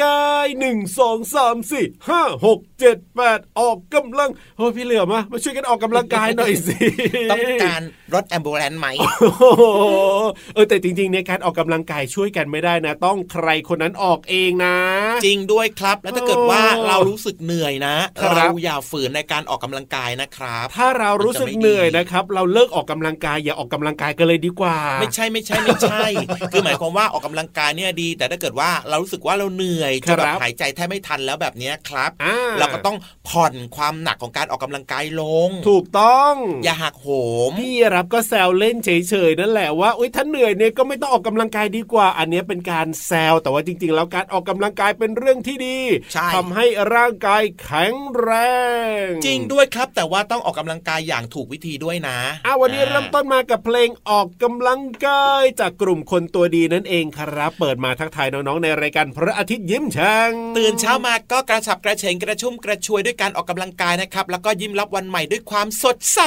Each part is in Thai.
กายหนึ่งสองสามสี่ห้าหก เจ็ดแปดออกกำลังโอ้พี่เหลือมามาช่วยกันออกกำลังกายหน่อยสิต้องการรถแอมบูเลนไหมเออแต่จริงๆในการออกกำลังกายช่วยกันไม่ได้นะ ต้องใครคนนั้นออกเองนะ จริงด้วยครับ แล้วถ้าเกิดว่าเรารู้สึกเหนื่อยนะเราอย่าฝืนในการออกกำลังกายนะครับ ถ้าเรารู้สึกเหนื่อยนะครับ เราเลิกออกกำลังกายอย่าออกกำลังกายกันเลยดีกว่า ไม่ใช่ไม่ใช่ไม่ใช่ คือหมายความว่าออกกำลังกายเนี่ยดี แต่ถ้าเกิดว่าเรารู้สึกว่าเราเหนื่อยจนแบบหายใจแทบไม่ทันแล้วแบบนี้ครับเราก็ต้องผ่อนความหนักของการออกกำลังกายลง ถูกต้อง อย่าหักโหมพี่รับก็แซวเล่นเฉยๆนั่นแหละว่าอุ้ยถ้าเหนื่อยเนี่ยก็ไม่ต้องออกกำลังกายดีกว่า อันนี้เป็นการแซวแต่ว่าจริง ๆ แล้วการออกกำลังกายเป็นเรื่องที่ดีทำให้ร่างกายแข็งแรง จริงด้วยครับ แต่ว่าต้องออกกำลังกายอย่างถูกวิธีด้วยนะอ้าวันนี้เริ่มต้นมากับเพลงออกกำลังกายจากกลุ่มคนตัวดีนั่นเองครับ เปิดมาทักทายน้องๆในรายการพระอาทิตย์ยิ้มช่างตื่นเช้ามาก็กระฉับกระเฉงกระชุ่มกระชวยด้วยการออกกำลังกายนะครับ แล้วก็ยิ้มรับวันใหม่ด้วยความสดใส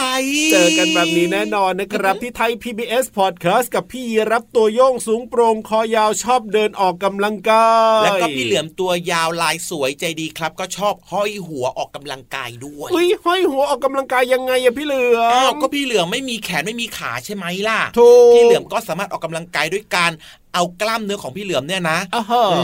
เจอกันแบบนี้แน่นอนนะครับ ที่ไทย PBS Podcast กับพี่รับตัวโยงสูงโปร่งคอยาวชอบเดินออกกำลังกายแล้วก็พี่เหลือมตัวยาวลายสวยใจดีครับ ก็ชอบห้อยหัวออกกำลังกายด้วยอุ้ยห้อยหัวออกกำลังกายยังไงอะพี่เหลือมอ้าวก็พี่เหลือมไม่มีแขนไม่มีขาใช่ไหมล่ะพี่เหลือมก็สามารถออกกำลังกายด้วยการเอากล้ามเนื้อของพี่เหลือมเนี่ยนะ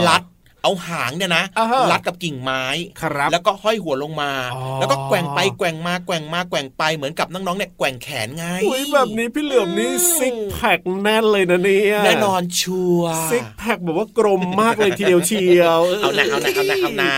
ลัด เอาหางเนี่ยนะรัดกับกิ่งไม้ครับแล้วก็ห้อยหัวลงมา แล้วก็แกว่งไปแกว่งมาแกว่งมาแกว่งไปเหมือนกับน้องๆเนี่ยแกว่งแขนไงอุ้ยแบบนี้พี่เหลือมนี่ซิกแพคแน่นเลยนะเนี่ยแน่นอนชัวซิกแพคแบบว่ากลมมากเลยทีเดียวเชียวเอาหนะเอาหนะเอาหนะเอาหนะ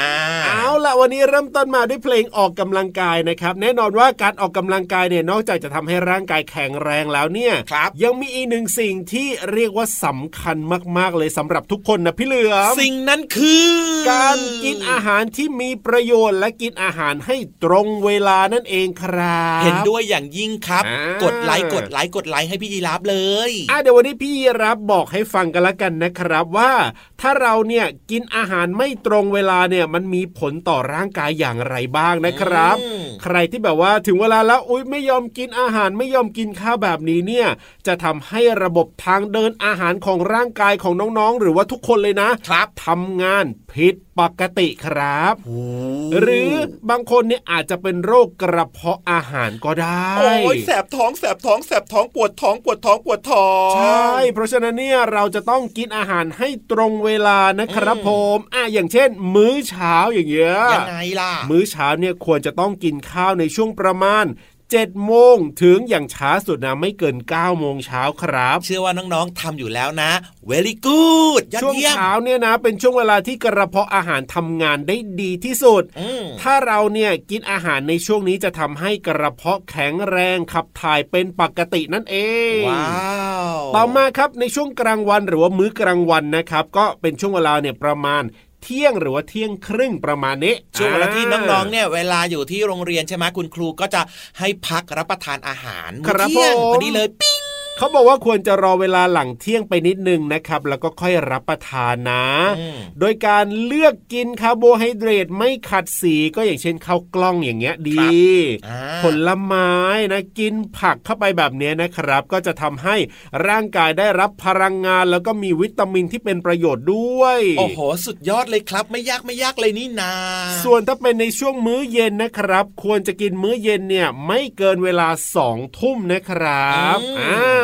เอาละวันนี้เริ่มต้นมาด้วยเพลงออกกำลังกายนะครับ แน่นอนว่าการออกกำลังกายเนี่ยนอกจากจะทำให้ร่างกายแข็งแรงแล้วเนี่ยครับยังมีอีกหนึ่งสิ่งที่เรียกว่าสำคัญมากๆเลยสำหรับทุกคนนะพี่เหลือมสิ่งนั้นคือ การกินอาหารที่มีประโยชน์และกินอาหารให้ตรงเวลานั่นเองครับ เห็นด้วยอย่างยิ่งครับ กดไลค์กดไลค์กดไลค์ให้พี่ยีรับเลยอะเดี๋ยววันนี้พี่ยีรับบอกให้ฟังกันละกันนะครับว่า ถ้าเราเนี่ยกินอาหารไม่ตรงเวลาเนี่ยมันมีผลต่อร่างกายอย่างไรบ้างนะครับ ใครที่แบบว่าถึงเวลาแล้วอุ้ยไม่ยอมกินอาหารไม่ยอมกินข้าวแบบนี้เนี่ยจะทำให้ระบบทางเดินอาหารของร่างกายของน้องๆ หรือว่าทุกคนเลยนะครับทำงานผิดปกติครับ หรือบางคนเนี่ยอาจจะเป็นโรคกระเพาะอาหารก็ได้ โอ้ยแสบท้องแสบท้องแสบท้องปวดท้องปวดท้องปวดท้อง ใช่ เพราะฉะนั้นเนี่ยเราจะต้องกินอาหารให้ตรงเวลานะครับผมอะอย่างเช่น มื้อเช้าอย่างเงี้ยยังไงล่ะ มื้อเช้าเนี่ยควรจะต้องกินข้าวในช่วงประมาณ 7โมงถึงอย่างช้าสุดนะไม่เกิน9โมงเช้าครับ เชื่อว่าน้องๆทำอยู่แล้วนะ very good ช่วงเช้าเนี่ยนะ เป็นช่วงเวลาที่กระเพาะอาหารทำงานได้ดีที่สุด ถ้าเราเนี่ยกินอาหารในช่วงนี้จะทำให้กระเพาะแข็งแรงขับถ่ายเป็นปกตินั่นเองว้าวต่อมาครับในช่วงกลางวันหรือว่ามื้อกลางวันนะครับ ก็เป็นช่วงเวลาเนี่ยประมาณ เที่ยงหรือว่าเที่ยงครึ่งประมาณนี้ช่วงเวลาที่น้องๆเนี่ยเวลาอยู่ที่โรงเรียนใช่ไหมคุณครูก็จะให้พักรับประทานอาหารเที่ยงพอดีเลยปิ้ง เขาบอกว่าควรจะรอเวลาหลังเที่ยงไปนิดนึงนะครับ แล้วก็ค่อยรับประทานนะ โดยการเลือกกินคาร์โบไฮเดรตไม่ขัดสีก็อย่างเช่นข้าวกล้องอย่างเงี้ยดี ผลไม้นะกินผักเข้าไปแบบนี้นะครับ ก็จะทำให้ร่างกายได้รับพลังงาน แล้วก็มีวิตามินที่เป็นประโยชน์ด้วยโอ้โหสุดยอดเลยครับ ไม่ยากไม่ยากเลยนี่นา ส่วนถ้าเป็นในช่วงมื้อเย็นนะครับ ควรจะกินมื้อเย็นเนี่ยไม่เกินเวลาสองทุ่มนะครับอ่า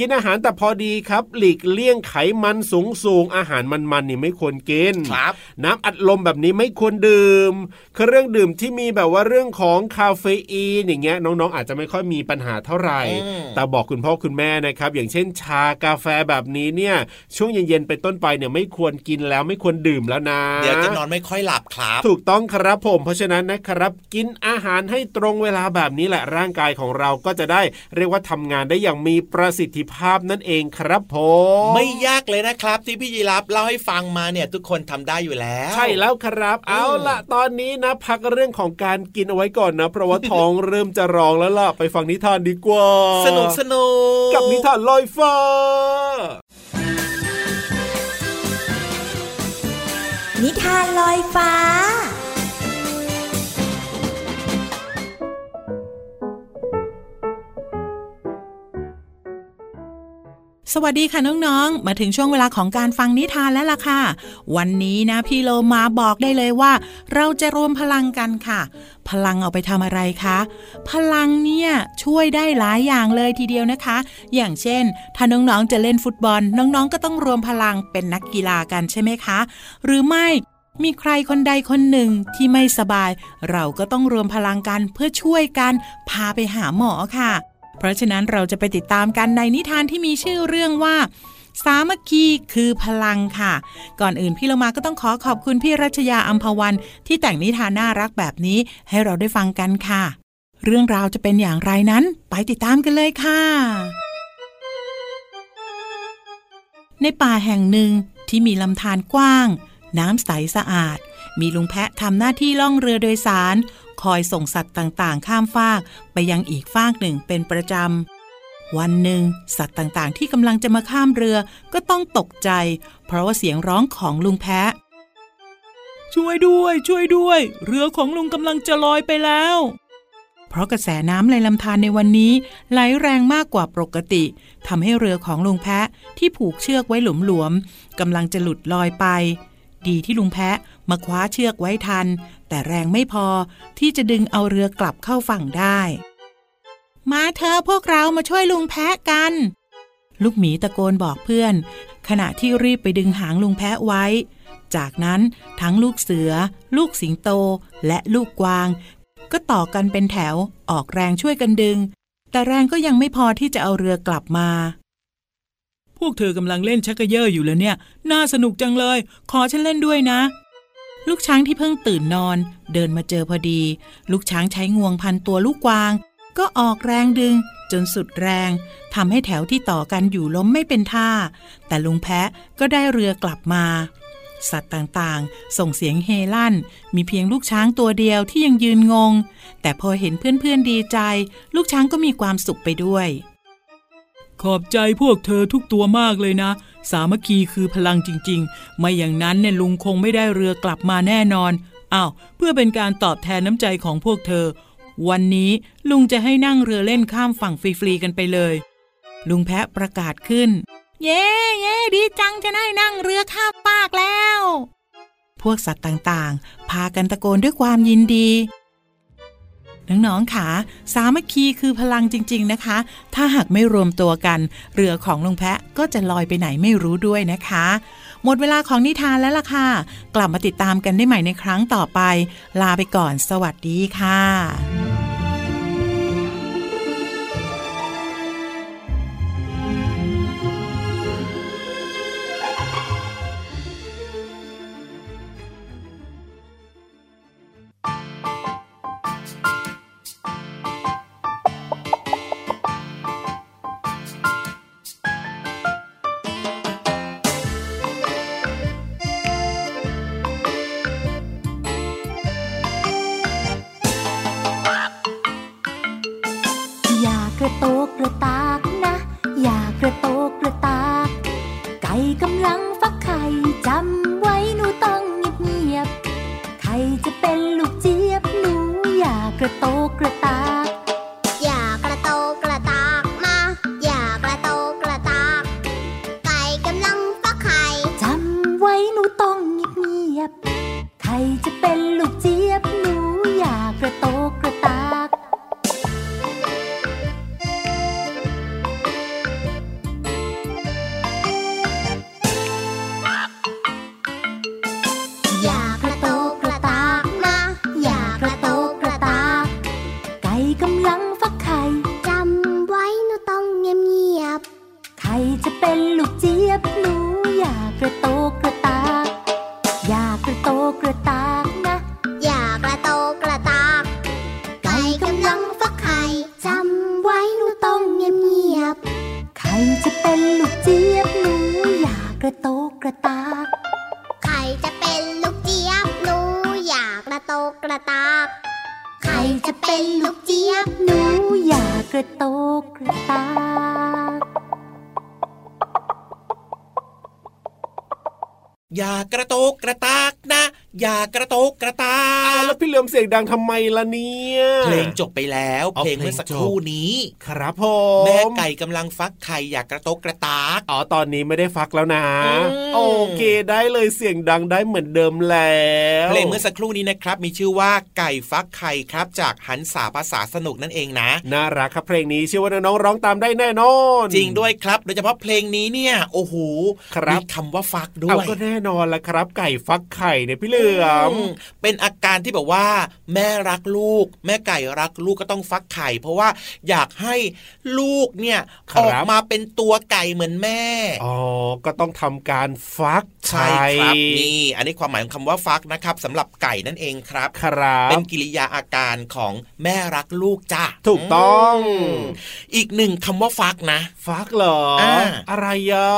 กินอาหารแต่พอดีครับ หลีกเลี่ยงไขมันสูงสูงอาหารมันๆนี่ไม่ควรกินครับ น้ำอัดลมแบบนี้ไม่ควรดื่ม เครื่องดื่มที่มีแบบว่าเรื่องของคาเฟอีนอย่างเงี้ยน้องๆ อาจจะไม่ค่อยมีปัญหาเท่าไหร่ แต่บอกคุณพ่อคุณแม่นะครับ อย่างเช่นชากาแฟแบบนี้เนี่ย ช่วงเย็นๆเป็นต้นไปเนี่ยไม่ควรกินแล้วไม่ควรดื่มแล้วนะ เดี๋ยวจะนอนไม่ค่อยหลับครับ ถูกต้องครับผม เพราะฉะนั้นนะครับ กินอาหารให้ตรงเวลาแบบนี้แหละร่างกายของเราก็จะได้ เรียกว่าทำงานได้อย่างมีประสิทธิภาพนั่นเองครับผมไม่ยากเลยนะครับ ที่พี่ยีรับเล่าให้ฟังมาเนี่ยทุกคนทำได้อยู่แล้ว ใช่แล้วครับ เอาละตอนนี้นะ พักเรื่องของการกินเอาไว้ก่อนนะเพราะว่าท้องเริ่มจะร้องแล้วล่ะไปฟังนิทานดีกว่า สนุกสนุกกับนิทานลอยฟ้านิทานลอยฟ้า สวัสดีค่ะน้องๆ มาถึงช่วงเวลาของการฟังนิทานแล้วล่ะค่ะ วันนี้นะพี่โลมาบอกได้เลยว่า เราจะรวมพลังกันค่ะ พลังเอาไปทำอะไรคะ พลังเนี่ยช่วยได้หลายอย่างเลยทีเดียวนะคะ อย่างเช่น ถ้าน้องๆจะเล่นฟุตบอล น้องๆก็ต้องรวมพลังเป็นนักกีฬากันใช่ไหมคะ หรือไม่มีใครคนใดคนหนึ่งที่ไม่สบาย เราก็ต้องรวมพลังกันเพื่อช่วยกันพาไปหาหมอค่ะ เพราะฉะนั้นเราจะไปติดตามกันในนิทานที่มีชื่อเรื่องว่า สามัคคีคือพลังค่ะ ก่อนอื่นพี่เรามาก็ต้องขอขอบคุณพี่รัชยาอัมพวัน ที่แต่งนิทานน่ารักแบบนี้ให้เราได้ฟังกันค่ะ เรื่องราวจะเป็นอย่างไรนั้น ไปติดตามกันเลยค่ะ ในป่าแห่งหนึ่งที่มีลำธารกว้าง น้ำใสสะอาด มีลุงแพะทำหน้าที่ล่องเรือโดยสาร คอยส่งสัตว์ต่างๆ ข้ามฟากไปยังอีกฟากหนึ่งเป็นประจำ วันหนึ่ง สัตว์ต่างๆ ที่กำลังจะมาข้ามเรือก็ต้องตกใจ เพราะว่าเสียงร้องของลุงแพะ ช่วยด้วย ช่วยด้วย เรือของลุงกำลังจะลอยไปแล้ว เพราะกระแสน้ำในลำธารในวันนี้ไหลแรงมากกว่าปกติทำให้เรือของลุงแพะที่ผูกเชือกไว้หลวมๆกำลังจะหลุดลอยไป ดีที่ลุงแพะ มาคว้าเชือกไว้ทัน แต่แรงไม่พอที่จะดึงเอาเรือกลับเข้าฝั่งได้ มาเธอพวกเรามาช่วยลุงแพะกัน ลูกหมีตะโกนบอกเพื่อน ขณะที่รีบไปดึงหางลุงแพะไว้ จากนั้นทั้งลูกเสือ ลูกสิงโต และลูกกวาง ก็ต่อกันเป็นแถวออกแรงช่วยกันดึง แต่แรงก็ยังไม่พอที่จะเอาเรือกลับมาพวกเธอกำลังเล่นชักกระเยออยู่เลยเนี่ย น่าสนุกจังเลย ขอฉันเล่นด้วยนะ ลูกช้างที่เพิ่งตื่นนอน เดินมาเจอพอดี ลูกช้างใช้งวงพันตัวลูกกวาง ก็ออกแรงดึง จนสุดแรงทำให้แถวที่ต่อกันอยู่ล้มไม่เป็นท่า แต่ลุงแพะก็ได้เรือกลับมาสัตว์ต่างๆ ส่งเสียงเฮลั่น มีเพียงลูกช้างตัวเดียวที่ยังยืนงง แต่พอเห็นเพื่อนๆดีใจ ลูกช้างก็มีความสุขไปด้วย ขอบใจพวกเธอทุกตัวมากเลยนะ สามัคคีคือพลังจริงๆ ไม่อย่างนั้นเนี่ยลุงคงไม่ได้เรือกลับมาแน่นอนอ้าวเพื่อเป็นการตอบแทนน้ำใจของพวกเธอ วันนี้ลุงจะให้นั่งเรือเล่นข้ามฝั่งฟรีๆกันไปเลย ลุงแพะประกาศขึ้น เย้เย้ดีจังจะได้นั่งเรือข้ามฟากแล้ว พวกสัตว์ต่างๆ พากันตะโกนด้วยความยินดี น้องๆค่ะ สามัคคีคือพลังจริง ๆนะคะ ถ้าหากไม่รวมตัวกัน เรือของลุงแพะก็จะลอยไปไหนไม่รู้ด้วยนะคะ หมดเวลาของนิทานแล้วล่ะค่ะ กลับมาติดตามกันได้ใหม่ในครั้งต่อไป ลาไปก่อน สวัสดีค่ะ อย่ากระโตกกระตาแล้วพี่เหลือมเสียงดังทำไมล่ะเนี่ยเพลงจบไปแล้วเพลงเมื่อสักครู่นี้ ครับผมแม่ไก่กำลังฟักไข่อยากกระโตกกระตากอ๋อตอนนี้ไม่ได้ฟักแล้วนะ โอเคได้เลยเสียงดังได้เหมือนเดิมแล้วเพลงเมื่อสักครู่นี้นะครับมีชื่อว่าไก่ฟักไข่ครับจากหันสาภาษาสนุกนั่นเองนะน่ารักครับเพลงนี้เชื่อว่าน้องร้องตามได้แน่นอน จริงด้วยครับ โดยเฉพาะเพลงนี้เนี่ย โอ้โหมีคำว่าฟักด้วยก็แน่นอนละครับ ไก่ฟักไข่เนี่ยพี่เหลือม เป็นอาการที่แบบว่า แม่รักลูก แม่ไก่รักลูกก็ต้องฟักไข่ เพราะว่าอยากให้ลูกเนี่ยออกมาเป็นตัวไก่เหมือนแม่ อ๋อ ก็ต้องทำการฟักใช่ครับนี่อันนี้ความหมายของคำว่าฟักนะครับสำหรับไก่นั่นเองครับครับเป็นกิริยาอาการของแม่รักลูกจ้าถูกต้อง อีกหนึ่งคำว่าฟักนะ ฟักเหรออะอะไรอะ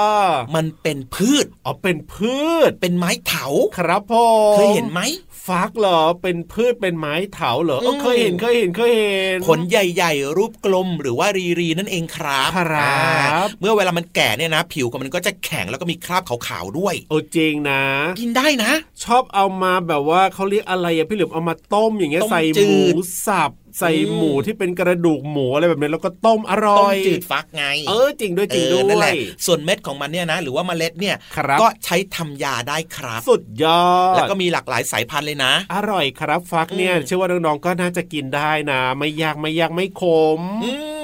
มันเป็นพืช อ๋อเป็นพืช เป็นไม้เถาครับพ่อเคยเห็นไหมฟักเหรอเป็นพืชเป็นไม้เถาเหรอเออเคยเห็นเคยเห็นเคยเห็นผลใหญ่ๆ รูปกลมหรือว่ารีรีนั่นเองครับครับเมื่อเวลามันแก่เนี่ยนะ ผิวของมันก็จะแข็งแล้วก็มีคราบขาวๆด้วยโอ้จริงนะ กินได้นะ ชอบเอามาแบบว่าเขาเรียกอะไรอะพี่เหลือมเอามาต้มอย่างเงี้ยใส่หมูสับ ใส่หมูที่เป็นกระดูกหมูอะไรแบบนี้แล้วก็ต้มอร่อยต้มจืดฟักไง เออจริงด้วยจริงด้วยนั่นแหละส่วนเม็ดของมันเนี่ยนะหรือว่าเมล็ดเนี่ยก็ใช้ทำยาได้ครับ สุดยอดแล้วก็มีหลากหลายสายพันธุ์เลยนะ อร่อยครับฟักเนี่ยเชื่อว่าน้องๆก็น่าจะกินได้นะ ไม่ยากไม่ยากไม่ขม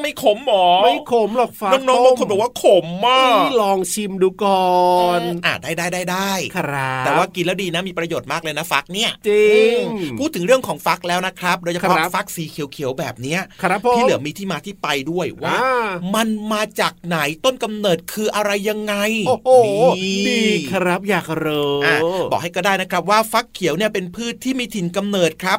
ไม่ขมหรอไม่ขมหรอกฟักน้องๆบางคนบอกว่าขมมากลองชิมดูก่อนอ่าได้ได้ได้ได้ครับแต่ว่ากินแล้วดีนะมีประโยชน์มากเลยนะฟักเนี่ยจริงพูดถึงเรื่องของฟักแล้วนะครับโดยเฉพาะฟักสีเขียวๆแบบนี้ครับพี่เหลือมีที่มาที่ไปด้วยว่ามันมาจากไหนต้นกำเนิดคืออะไรยังไงโอ้โหดีครับอยากรู้บอกให้ก็ได้นะครับว่าฟักเขียวเนี่ยเป็นพืชที่มีถิ่นกำเนิดครับ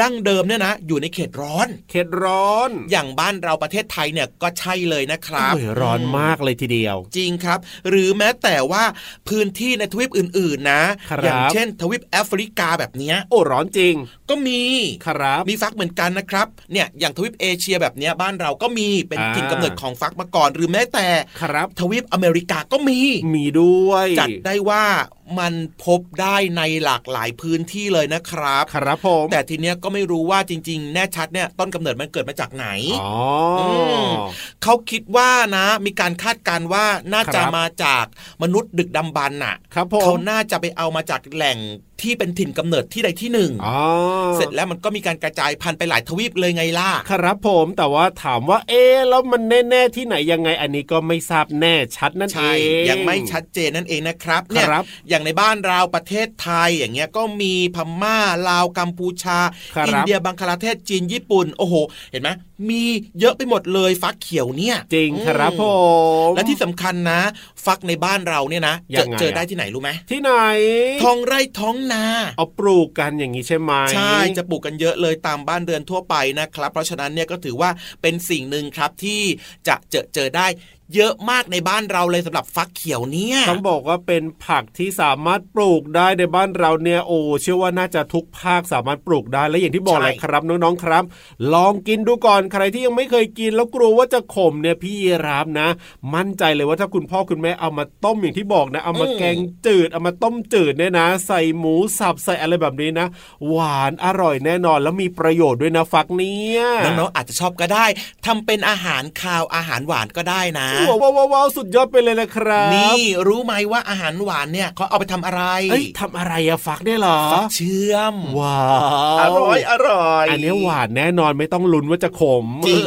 ดั้งเดิมเนี่ยนะ อยู่ในเขตร้อน เขตร้อน อย่างบ้านเราประเทศไทยเนี่ยก็ใช่เลยนะครับร้อนมากเลยทีเดียว จริงครับ หรือแม้แต่ว่าพื้นที่ในทวีปอื่น ๆ นะ อย่างเช่น ทวีปแอฟริกาแบบนี้โอ้ร้อนจริง ก็มีครับมีฟักเหมือนกันนะครับเนี่ยอย่างทวีปเอเชียแบบนี้บ้านเราก็มีเป็นถิ่นกำเนิดของฟักมาก่อน หรือแม้แต่ครับทวีปอเมริกาก็มีมีด้วย จัดได้ว่า มันพบได้ในหลากหลายพื้นที่เลยนะครับ ครับผม แต่ทีเนี้ยก็ไม่รู้ว่าจริง ๆ แน่ชัดเนี่ยต้นกำเนิดมันเกิดมาจากไหนอ๋อเขาคิดว่านะ มีการคาดการว่าน่าจะมาจากมนุษย์ดึกดำบรรน่ะเขาน่าจะไปเอามาจากแหล่ง ที่เป็นถิ่นกำเนิดที่ใดที่หนึ่งเสร็จแล้วมันก็มีการกระจายพันธุ์ไปหลายทวีปเลยไงล่ะ ครับผมแต่ว่าถามว่า เอ๊แล้วมันแน่ๆที่ไหนยังไงอันนี้ก็ไม่ทราบแน่ชัดนั่นเองยังไม่ชัดเจนนั่นเองนะครับเนี่ยอย่างในบ้านเราประเทศไทยอย่างเงี้ยก็มีพม่าลาวกัมพูชา อินเดียบังคลาเทศจีนญี่ปุ่นโอ้โห เห็นไหมมีเยอะไปหมดเลยฟักเขียวเนี่ย จริงครับผมและที่สำคัญนะ ฟักในบ้านเราเนี่ยนะจะเจอได้ที่ไหนรู้ไหมที่ไหนท้องไร่ท้องนาเอาปลูกกันอย่างนี้ใช่ไหมใช่จะปลูกกันเยอะเลยตามบ้านเรือนทั่วไปนะครับ เพราะฉะนั้นเนี่ยก็ถือว่าเป็นสิ่งหนึ่งครับที่จะเจอเจอได้ เยอะมากในบ้านเราเลยสำหรับฟักเขียวเนี่ยต้องบอกว่าเป็นผักที่สามารถปลูกได้ในบ้านเราเนี่ยโอ้เชื่อว่าน่าจะทุกภาคสามารถปลูกได้และอย่างที่บอกเลยครับน้องๆครับ ลองกินดูก่อนใครที่ยังไม่เคยกิน แล้วกลัวว่าจะขมเนี่ยพี่รับนะ มั่นใจเลยว่าถ้าคุณพ่อคุณแม่เอามาต้มอย่างที่บอกนะ เอามาแกงจืดเอามาต้มจืดเนี่ยนะ ใส่หมูสับใส่อะไรแบบนี้นะ หวานอร่อยแน่นอนแล้วมีประโยชน์ด้วยนะฟักเนี่ยน้องๆอาจจะชอบก็ได้ทำเป็นอาหารคาวอาหารหวานก็ได้นะว้าวว้าวสุดยอดไปเลยนะครับ นี่รู้ไหมว่าอาหารหวานเนี่ยเขาเอาไปทำอะไรเอ้ยทำอะไรอะฟักได้หรอฟักเชื่อมว้าวอร่อยอร่อย อันนี้หวานแน่นอนไม่ต้องลุ้นว่าจะขมจริง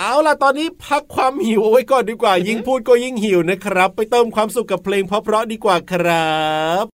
เอาล่ะตอนนี้พักความหิวเอาไว้ก่อนดีกว่า ยิ่งพูดก็ยิ่งหิวนะครับ ไปเติมความสุขกับเพลงเพราะๆดีกว่าครับ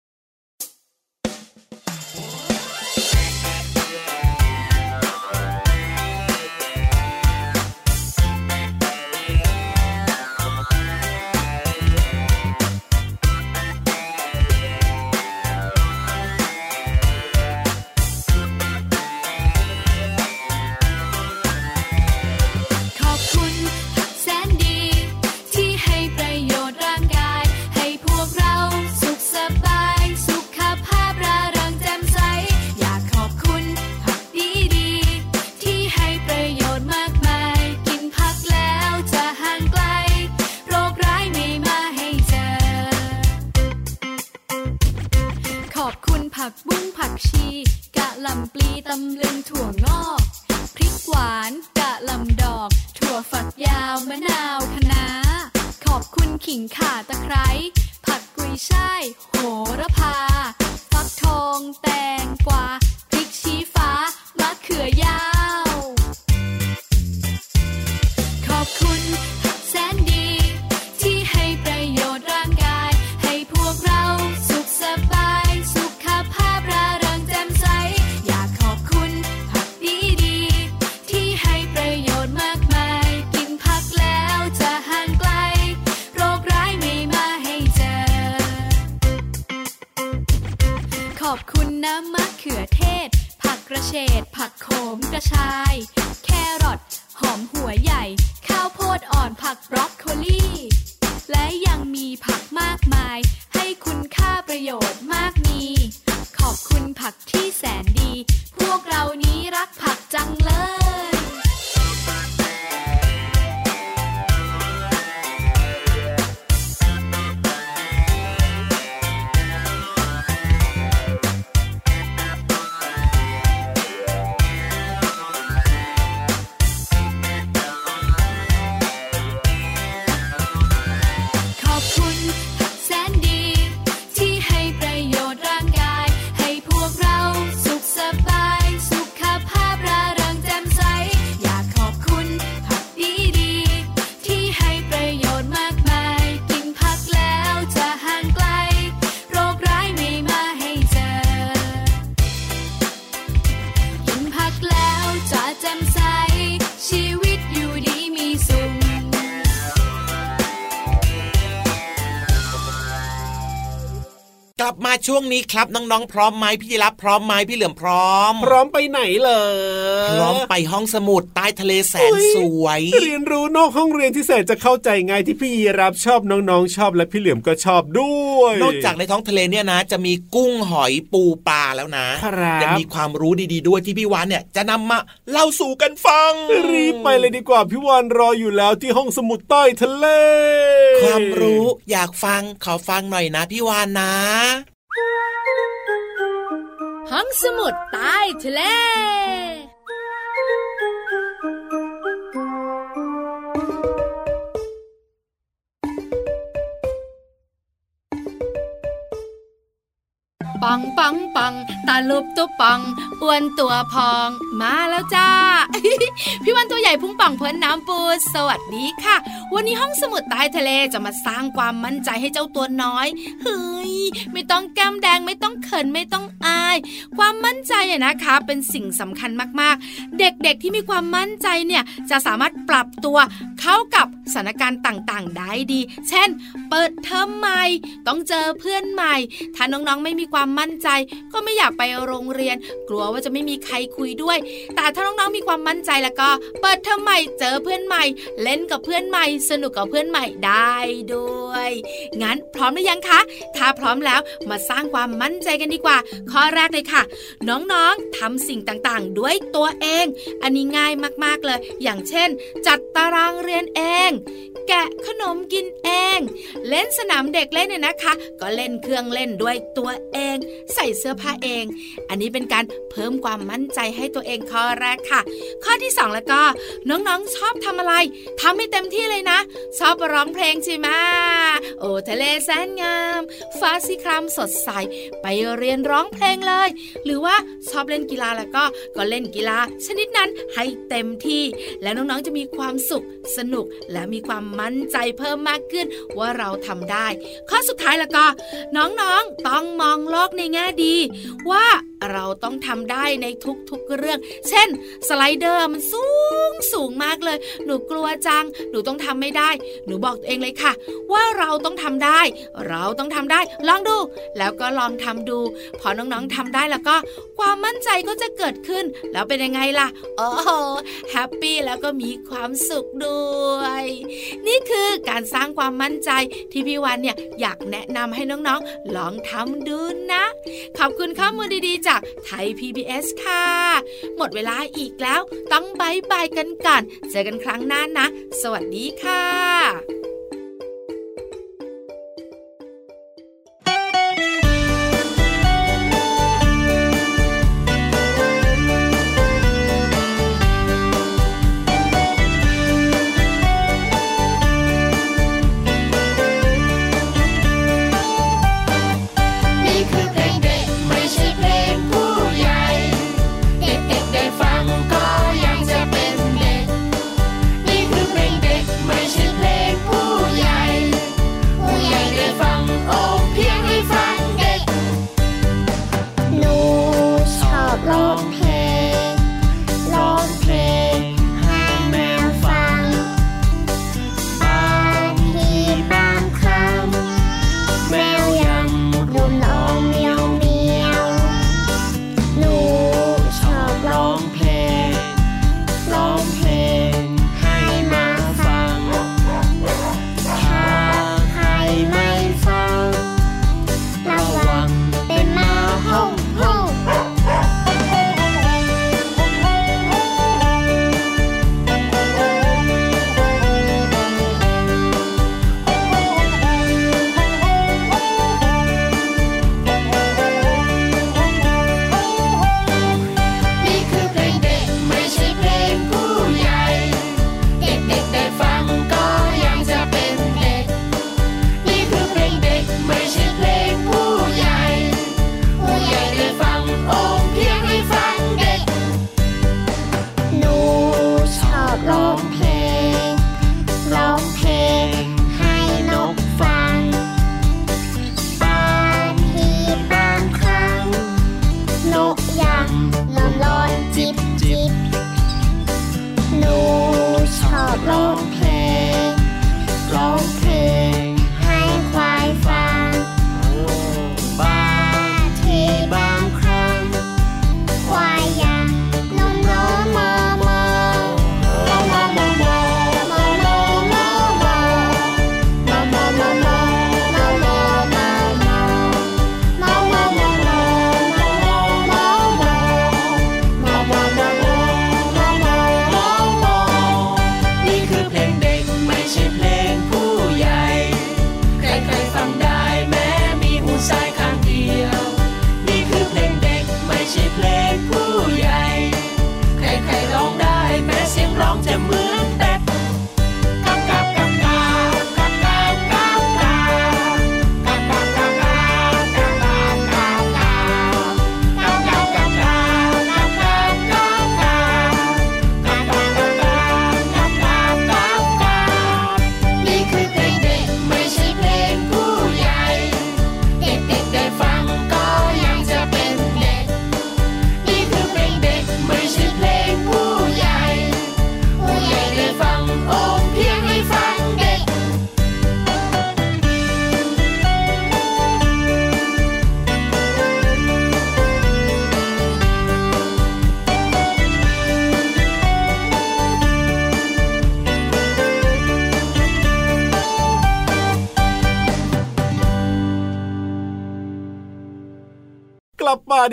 ลับมาช่วงนี้ครับน้องๆพร้อมไหมพี่รับพร้อมไหมพี่เหลือมพร้อม พร้อมไปไหนเลยพร้อมไปห้องสมุดใต้ทะเลแสนสวย เรียนรู้นอกห้องเรียนที่แสนจะเข้าใจง่ายที่พี่รับชอบน้องๆชอบและพี่เหลือมก็ชอบด้วย นอกจากในท้องทะเลเนี่ยนะ จะมีกุ้งหอยปูปลาแล้วนะครับยังมีความรู้ดีๆด้วยที่พี่วานเนี่ยจะนำมาเล่าสู่กันฟัง รีบไปเลยดีกว่าพี่วานรออยู่แล้วที่ห้องสมุดใต้ทะเล ความรู้อยากฟังขอฟังหน่อยนะพี่วานนะห้องสมุดใต้ทะเล ปังปังปังตาลุบตุ๊ปังอ้วนตัวพองมาแล้วจ้า พี่วันตัวใหญ่พุ่งปังเพื่อนน้ำปูสวัสดีค่ะ วันนี้ห้องสมุดใต้ทะเลจะมาสร้างความมั่นใจให้เจ้าตัวน้อยเฮ้ยไม่ต้องแก้มแดงไม่ต้องเขินไม่ต้องอาย ความมั่นใจเนี่ยนะคะ เป็นสิ่งสำคัญมากๆ เด็กๆที่มีความมั่นใจเนี่ยจะสามารถปรับตัวเข้ากับสถานการณ์ต่างๆ ได้ดี เช่น เปิดเทอมใหม่ ต้องเจอเพื่อนใหม่ ถ้าน้องๆไม่มีความมั่นใจ ก็ไม่อยากไปโรงเรียน กลัวว่าจะไม่มีใครคุยด้วย แต่ถ้าน้องๆมีความมั่นใจแล้วก็ เปิดเทอมใหม่เจอเพื่อนใหม่ เล่นกับเพื่อนใหม่ สนุกกับเพื่อนใหม่ได้ด้วย งั้นพร้อมหรือยังคะ ถ้าพร้อมแล้วมาสร้างความมั่นใจกันดีกว่า ข้อแรกเลยค่ะ น้องๆทำสิ่งต่างๆ ด้วยตัวเอง อันนี้ง่ายมากๆเลย อย่างเช่น จัดตารางเรียนเอง แกะขนมกินเอง เล่นสนามเด็กเล่นเนี่ยนะคะ ก็เล่นเครื่องเล่นด้วยตัวเอง ใส่เสื้อผ้าเอง อันนี้เป็นการเพิ่มความมั่นใจให้ตัวเองข้อแรกค่ะ ข้อที่ 2 แล้วก็น้องๆชอบทำอะไรทำให้เต็มที่เลยนะ ชอบร้องเพลงใช่ไหมโอ้ทะเลแสนงาม ฟ้าสีครามสดใสไปเรียนร้องเพลงเลย หรือว่าชอบเล่นกีฬาแล้วก็ก็เล่นกีฬา ชนิดนั้นให้เต็มที่ แล้วน้องๆจะมีความสุขสนุกและมีความมั่นใจเพิ่มมากขึ้นว่าเราทำได้ ข้อสุดท้ายแล้วก็ น้องๆต้องมองโลกในแง่ดี ว่า เราต้องทำได้ในทุกๆเรื่อง เช่น สไลเดอร์มันสูงสูงมากเลย หนูกลัวจัง หนูต้องทำไม่ได้ หนูบอกตัวเองเลยค่ะ ว่าเราต้องทำได้ เราต้องทำได้ ลองดู แล้วก็ลองทำดู พอน้องๆทำได้แล้วก็ ความมั่นใจก็จะเกิดขึ้น แล้วเป็นยังไงล่ะ โอ้โห happy แล้วก็มีความสุขด้วย นี่คือการสร้างความมั่นใจที่พี่วันเนี่ยอยากแนะนำให้น้องๆ ลองทำดูนะ ขอบคุณข้อมูลดีๆจากไทย PBS ค่ะ หมดเวลาอีกแล้ว ต้อง bye bye กันก่อน เจอกันครั้งหน้านะ สวัสดีค่ะ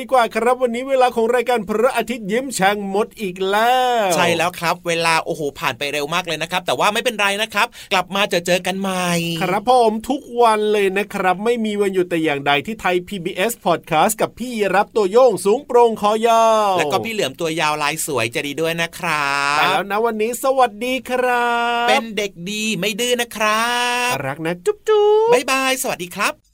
ดีกว่าครับ วันนี้เวลาของรายการพระอาทิตย์ยิ้มแฉ่งหมดอีกแล้ว ใช่แล้วครับ เวลาโอ้โหผ่านไปเร็วมากเลยนะครับ แต่ว่าไม่เป็นไรนะครับ กลับมาเจอเจอกันใหม่ ครับผมทุกวันเลยนะครับ ไม่มีวันหยุดแต่อย่างใดที่ไทย PBS Podcast กับพี่รับตัวโยงสูงโปร่งคอยาวแล้วก็พี่เหลือมตัวยาวลายสวยจะดีด้วยนะครับแล้วนะวันนี้สวัสดีครับ เป็นเด็กดีไม่ดื้อนะครับ รักนะจุ๊บจุ๊บบ๊ายบายสวัสดีครับ